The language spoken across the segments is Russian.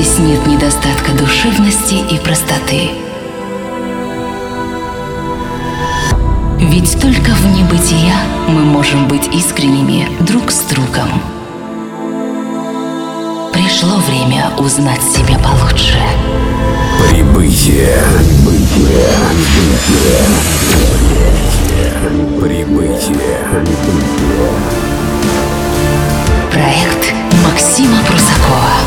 здесь нет недостатка душевности и простоты. Ведь только в небытия мы можем быть искренними друг с другом. Пришло время узнать себя получше. Прибытие. Прибытие. Прибытие. Прибытие. Проект Максима Прусакова.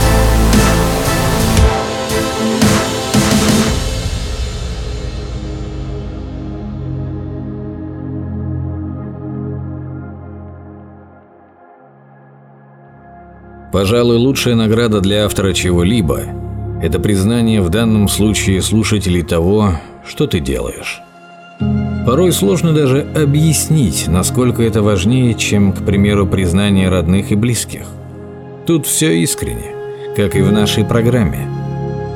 Пожалуй, лучшая награда для автора чего-либо – это признание в данном случае слушателей того, что ты делаешь. Порой сложно даже объяснить, насколько это важнее, чем, к примеру, признание родных и близких. Тут все искренне, как и в нашей программе.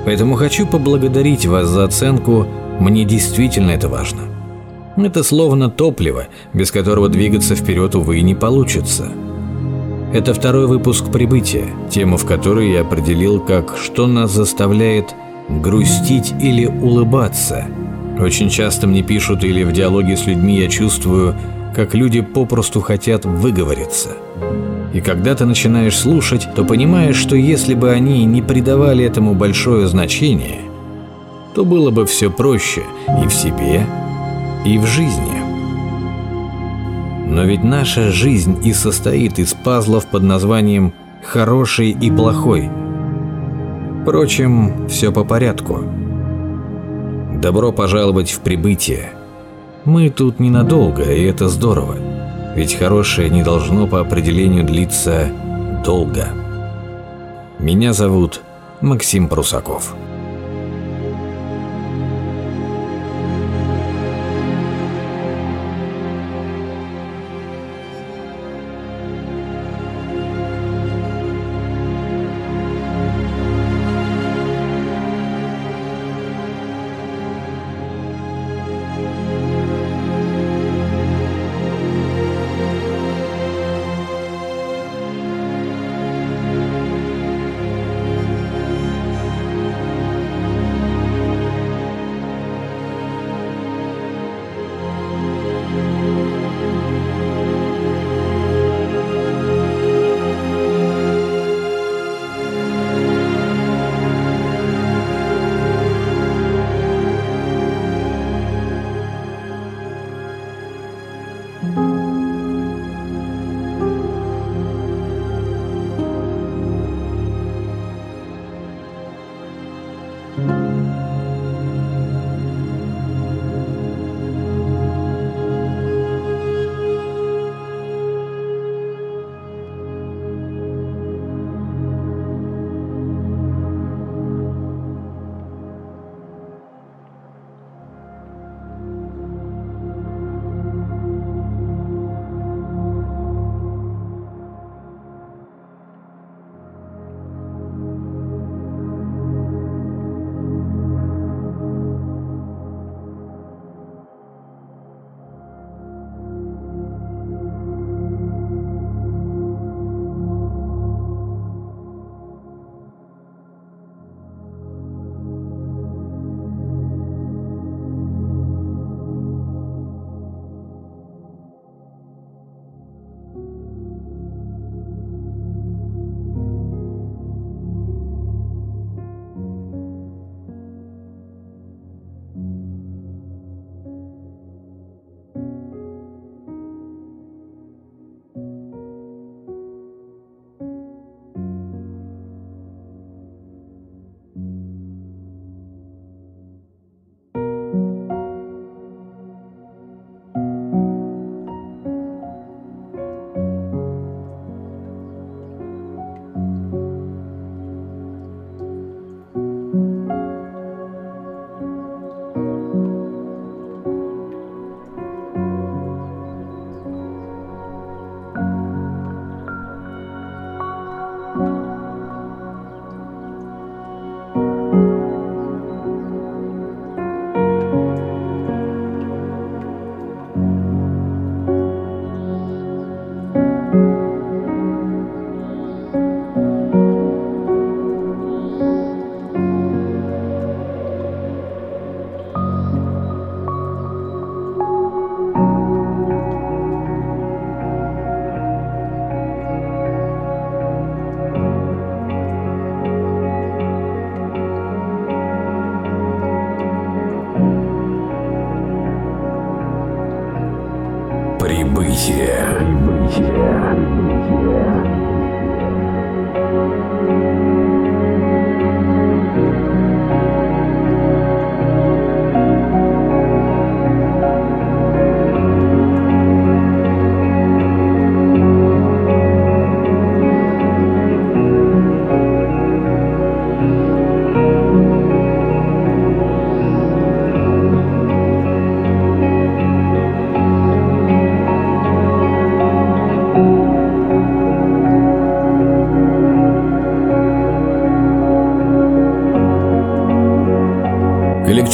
Поэтому хочу поблагодарить вас за оценку «Мне действительно это важно». Это словно топливо, без которого двигаться вперед, увы, не получится – это второй выпуск «Прибытия», тему в которой я определил как «Что нас заставляет грустить или улыбаться». Очень часто мне пишут или в диалоге с людьми я чувствую, как люди попросту хотят выговориться. И когда ты начинаешь слушать, то понимаешь, что если бы они не придавали этому большое значение, то было бы все проще и в себе, и в жизни. Но ведь наша жизнь и состоит из пазлов под названием «хороший» и «плохой». Впрочем, все по порядку. Добро пожаловать в прибытие. Мы тут ненадолго, и это здорово. Ведь хорошее не должно по определению длиться долго. Меня зовут Максим Прусаков.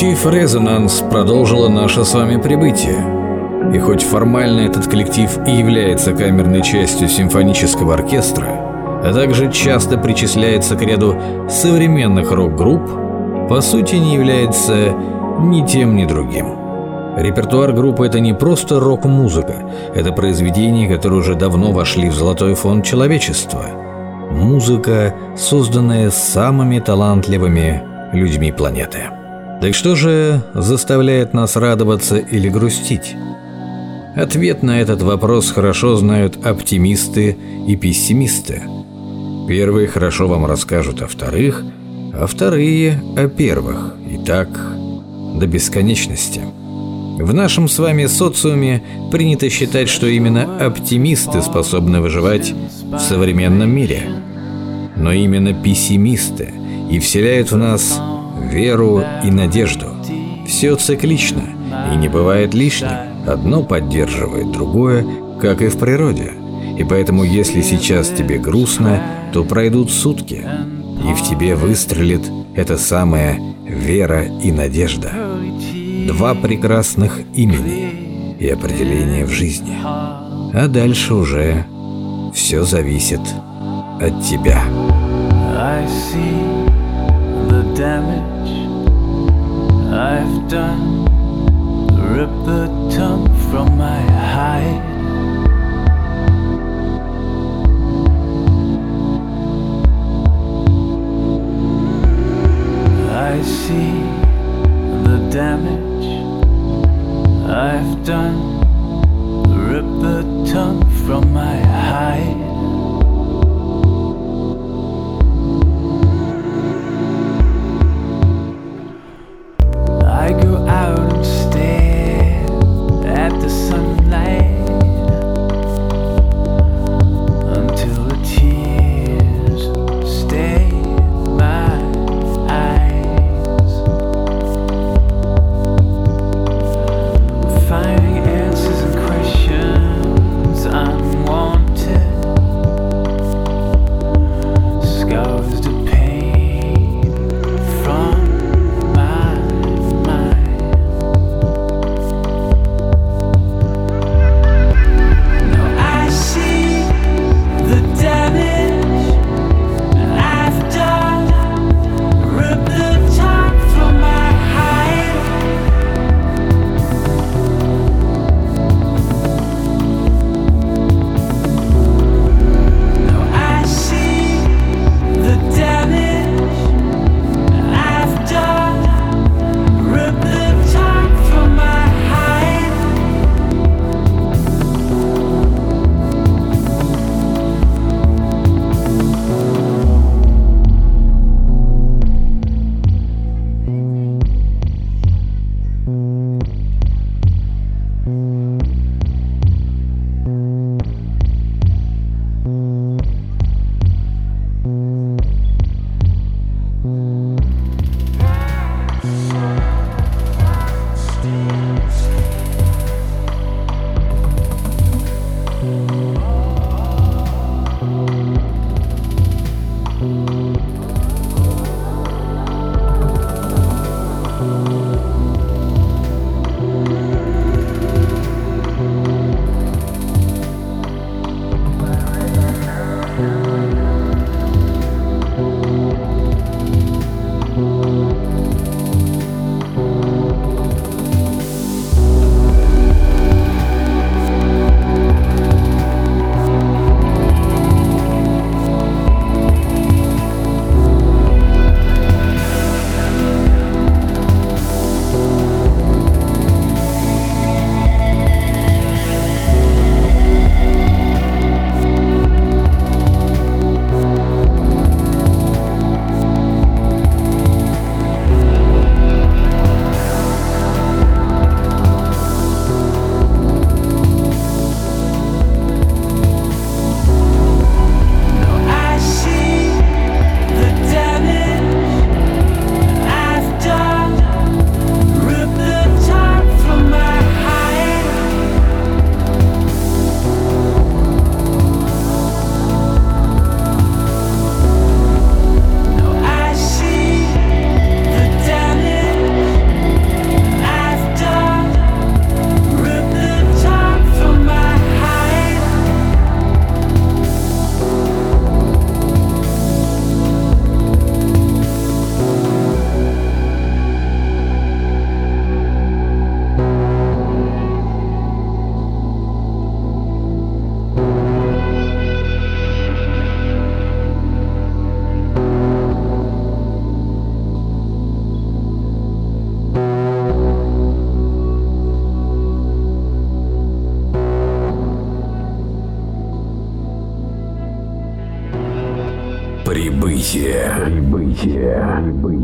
Коллектив «Резонанс» продолжила наше с вами прибытие. И хоть формально этот коллектив и является камерной частью симфонического оркестра, а также часто причисляется к ряду современных рок-групп, по сути не является ни тем, ни другим. Репертуар группы – это не просто рок-музыка, это произведения, которые уже давно вошли в золотой фонд человечества. Музыка, созданная самыми талантливыми людьми планеты. Так что же заставляет нас радоваться или грустить? Ответ на этот вопрос хорошо знают оптимисты и пессимисты. Первые хорошо вам расскажут о вторых, а вторые – о первых. И так до бесконечности. В нашем с вами социуме принято считать, что именно оптимисты способны выживать в современном мире. Но именно пессимисты и вселяют в нас веру и надежду. Все циклично и не бывает лишним. Одно поддерживает другое, как и в природе. И поэтому, если сейчас тебе грустно, то пройдут сутки, и в тебе выстрелит эта самая вера и надежда. Два прекрасных имени и определения в жизни. А дальше уже все зависит от тебя. I see the damage I've done. Rip the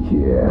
Прибытие.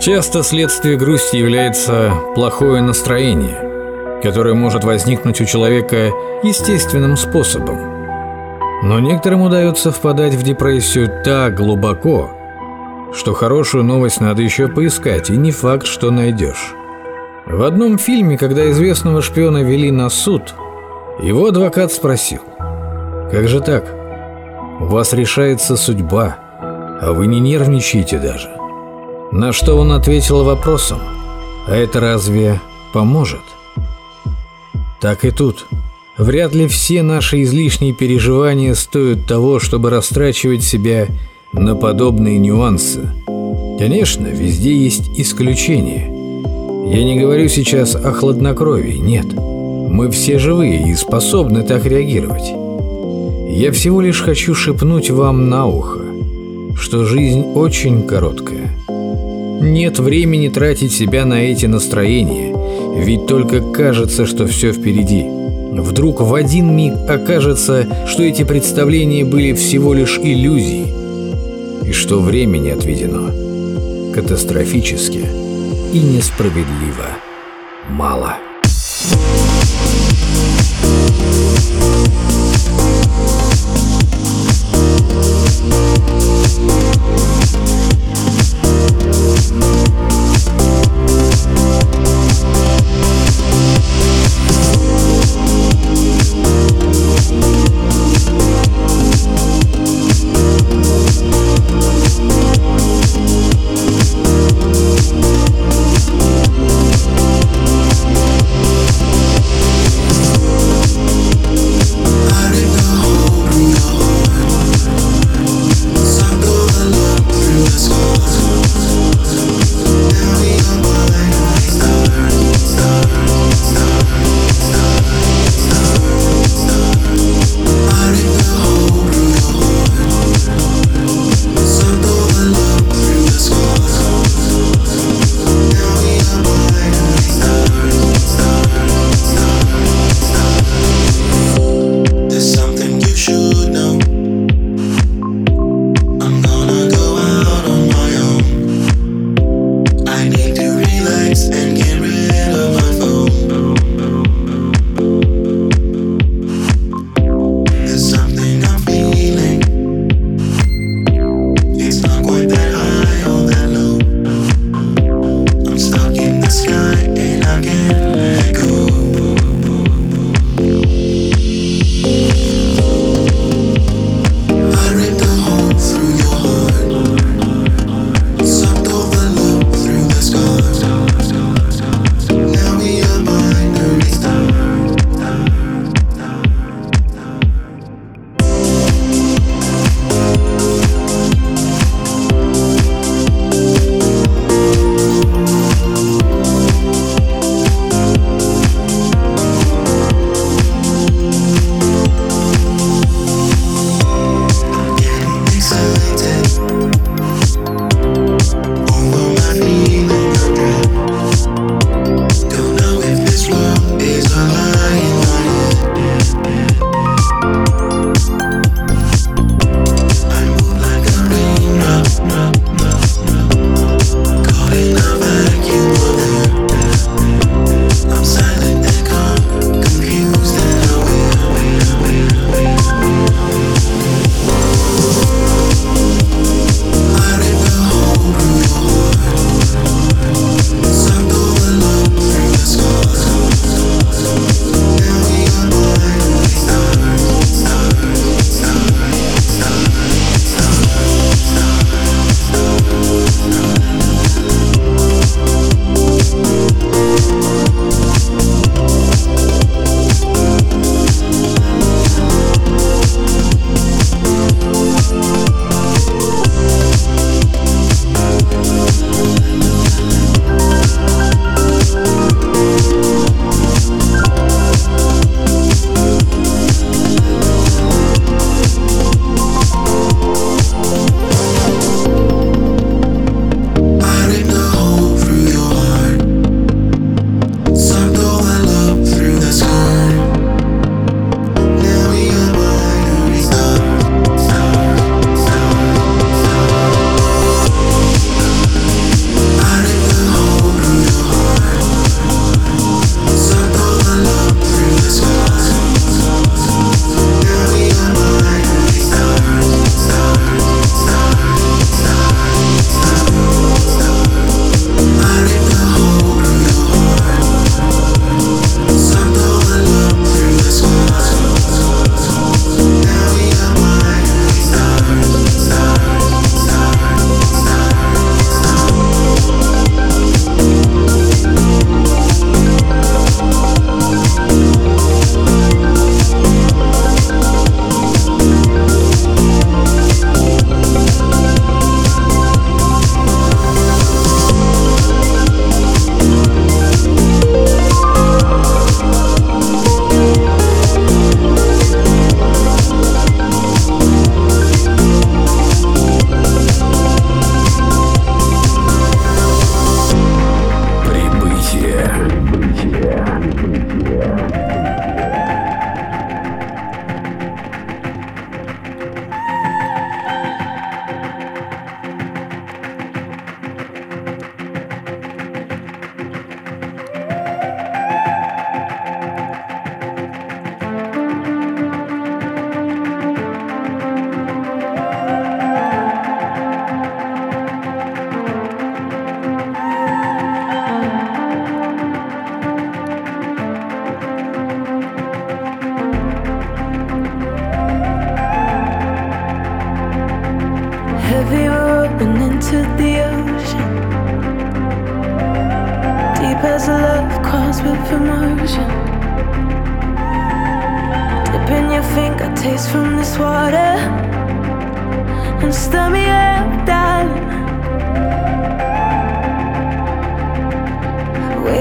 Часто следствие грусти является плохое настроение, которое может возникнуть у человека естественным способом. Но некоторым удается впадать в депрессию так глубоко, что хорошую новость надо еще поискать, и не факт, что найдешь. В одном фильме, когда известного шпиона вели на суд, его адвокат спросил, «Как же так? У вас решается судьба, а вы не нервничаете даже». На что он ответил вопросом «А это разве поможет?» Так и тут. Вряд ли все наши излишние переживания стоят того, чтобы растрачивать себя на подобные нюансы. Конечно, везде есть исключения. Я не говорю сейчас о хладнокровии, нет. Мы все живые и способны так реагировать. Я всего лишь хочу шепнуть вам на ухо, что жизнь очень короткая. Нет времени тратить себя на эти настроения, ведь только кажется, что все впереди. Вдруг в один миг окажется, что эти представления были всего лишь иллюзией, и что времени отведено катастрофически и несправедливо мало. For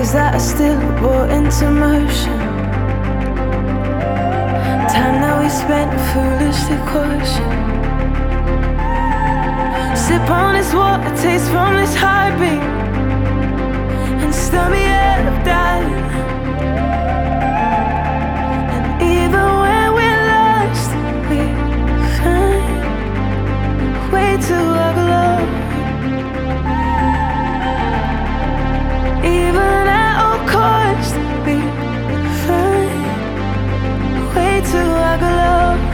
waves that are still brought into motion. Time that we spent foolishly caution. Sip on this water, taste from this heartbeat, and stir me up, darling. And even when we're lost, we find way to love. glory. to our glow.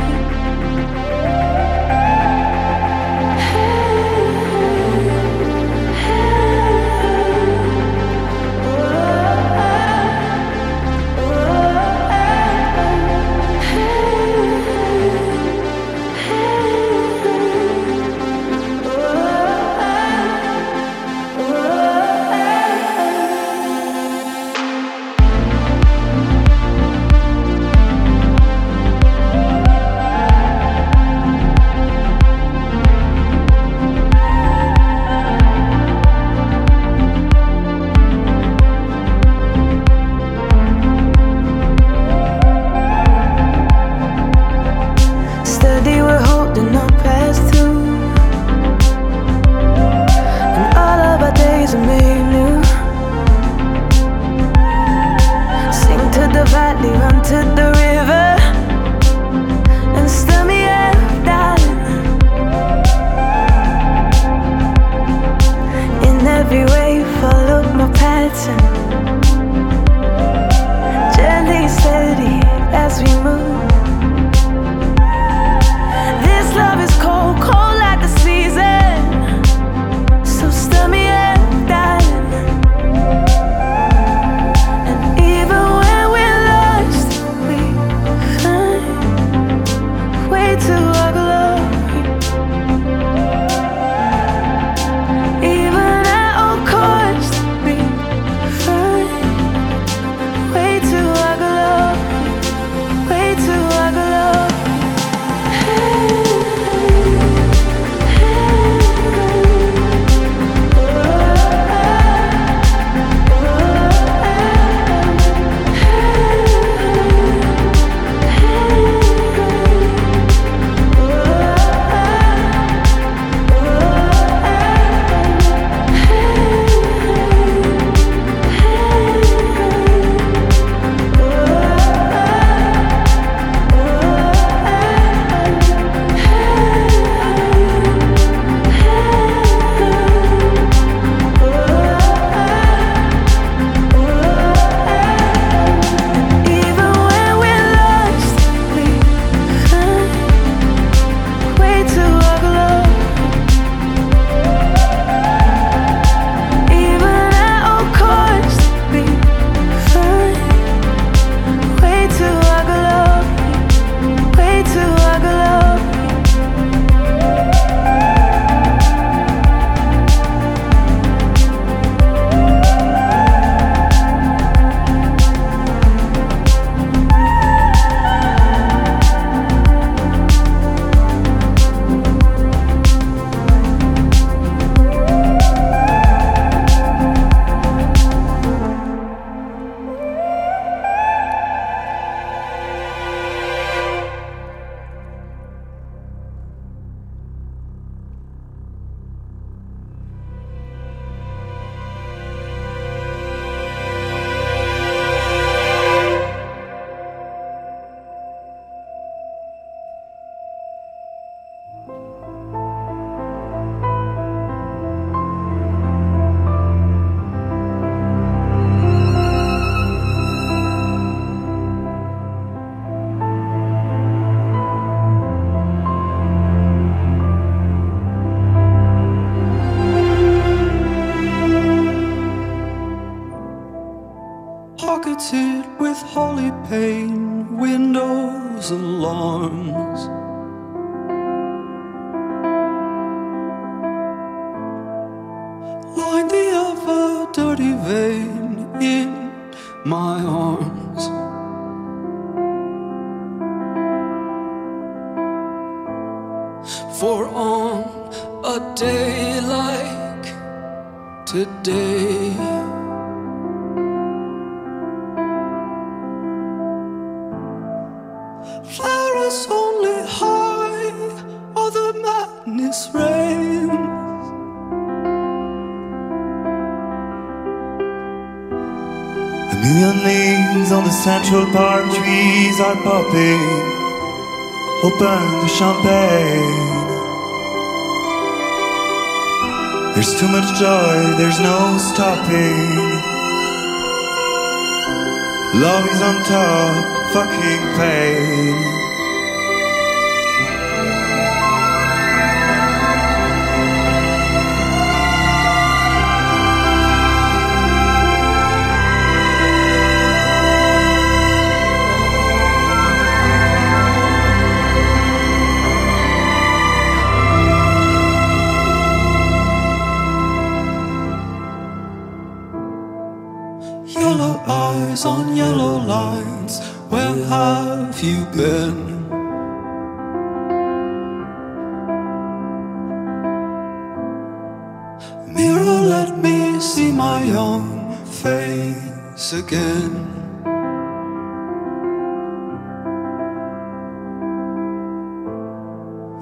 Is only high or the madness reigns. A million leaves on the Central Park trees are popping. Open the champagne. There's too much joy, there's no stopping. Love is on top, fucking pain. Face again.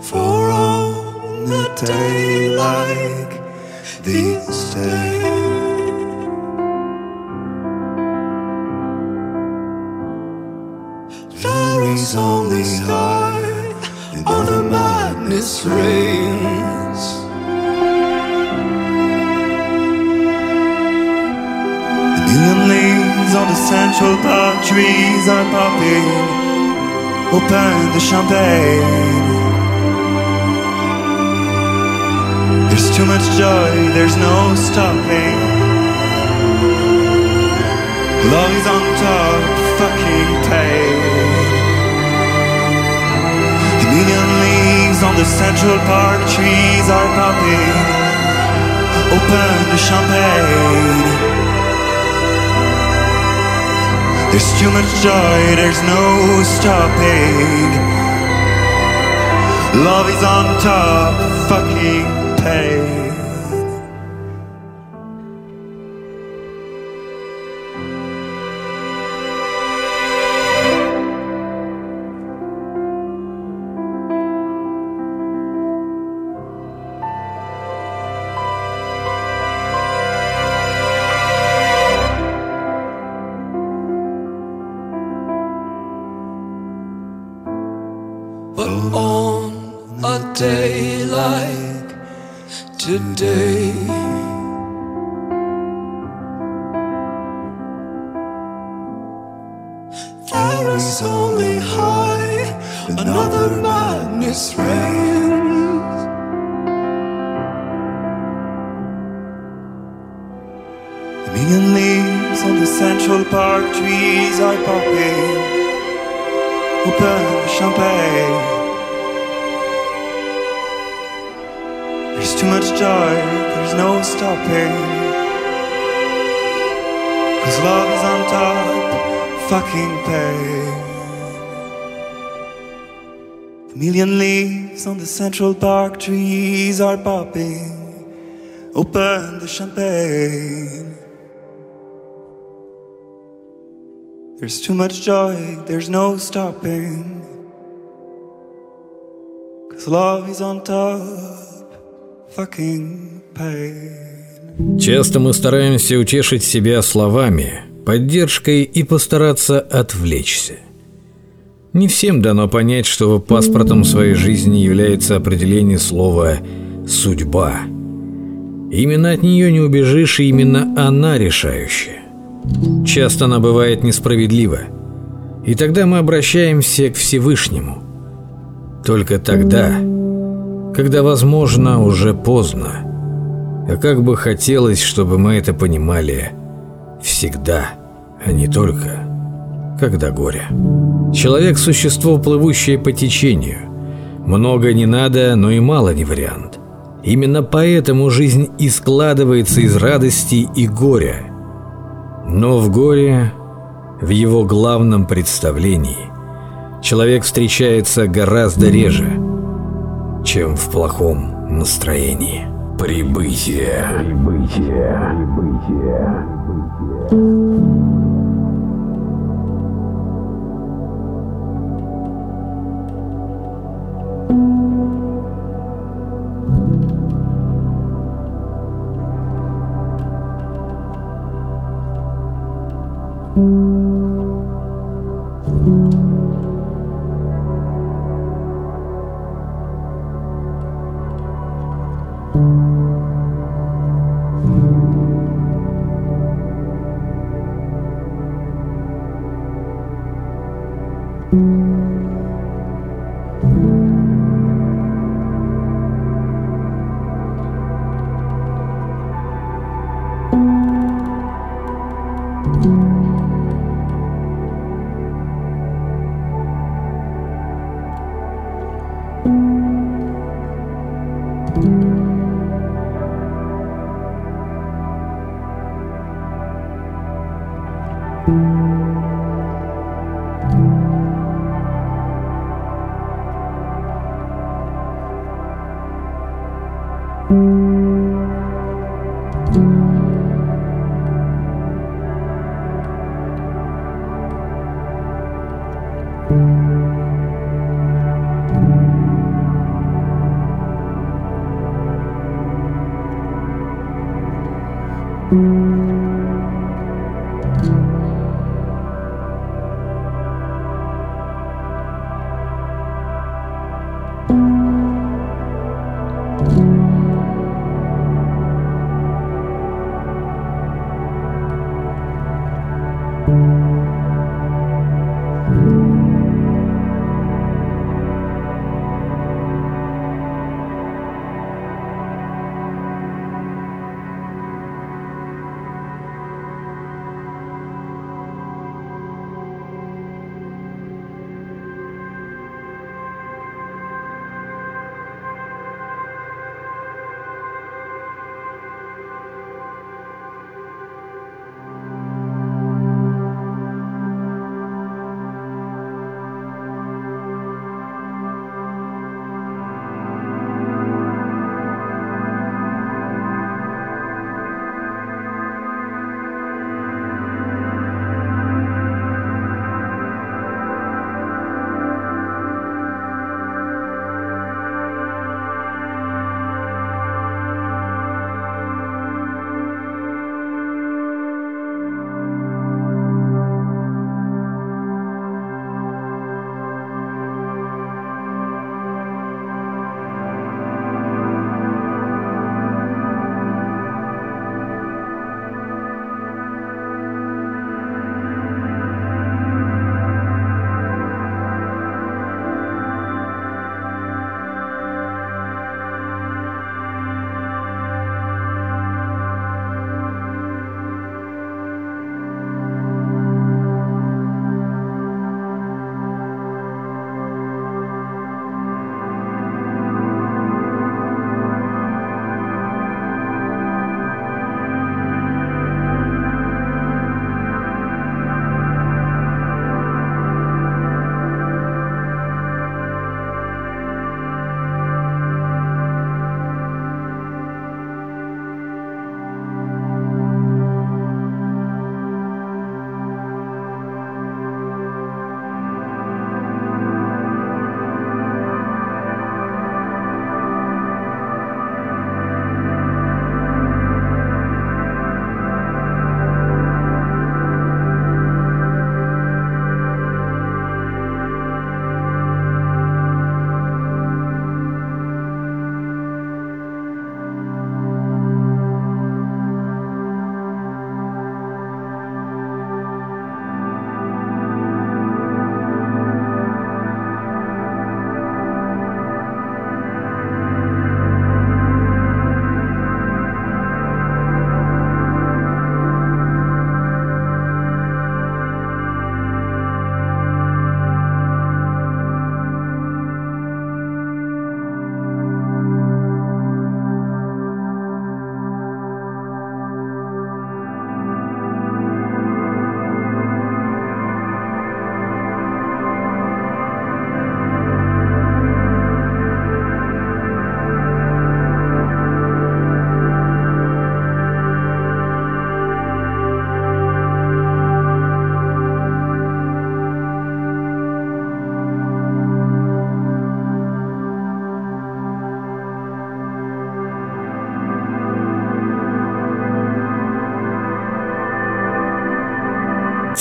For on the day like this day. Trees are popping. Open the champagne. There's too much joy, there's no stopping. Love is on top, fucking pain. A million leaves on the Central Park trees are popping. Open the champagne. There's too much joy, there's no stopping. Love is on top, fucking pain. Central Park trees are popping. Open the champagne. There's too much joy, there's no stopping. Cause love is on top, fucking pain. Часто мы стараемся утешить себя словами, поддержкой и постараться отвлечься. Не всем дано понять, что паспортом своей жизни является определение слова «судьба». Именно от нее не убежишь, и именно она решающая. Часто она бывает несправедлива. И тогда мы обращаемся к Всевышнему. Только тогда, когда, возможно, уже поздно. А как бы хотелось, чтобы мы это понимали всегда, а не только когда горе. Человек – существо, плывущее по течению. Много не надо, но и мало не вариант. Именно поэтому жизнь и складывается из радости и горя. Но в горе в его главном представлении человек встречается гораздо реже, чем в плохом настроении. Прибытие. Прибытие. Прибытие.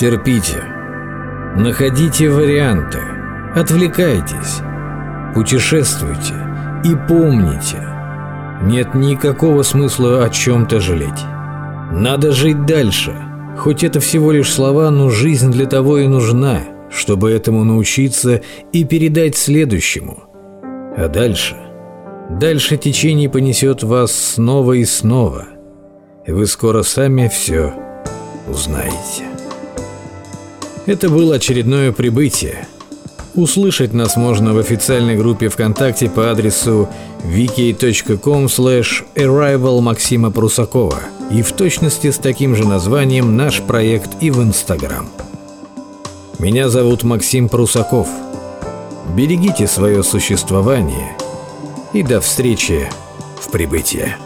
Терпите. Находите варианты. Отвлекайтесь. Путешествуйте. И помните, нет никакого смысла о чем-то жалеть. Надо жить дальше. Хоть это всего лишь слова, но жизнь для того и нужна, чтобы этому научиться и передать следующему. А дальше? Дальше течение понесет вас снова и снова. И вы скоро сами все узнаете. Это было очередное прибытие. Услышать нас можно в официальной группе ВКонтакте по адресу wiki.com arrival Максима Прусакова и в точности с таким же названием наш проект и в Инстаграм. Меня зовут Максим Прусаков. Берегите свое существование и до встречи в прибытии.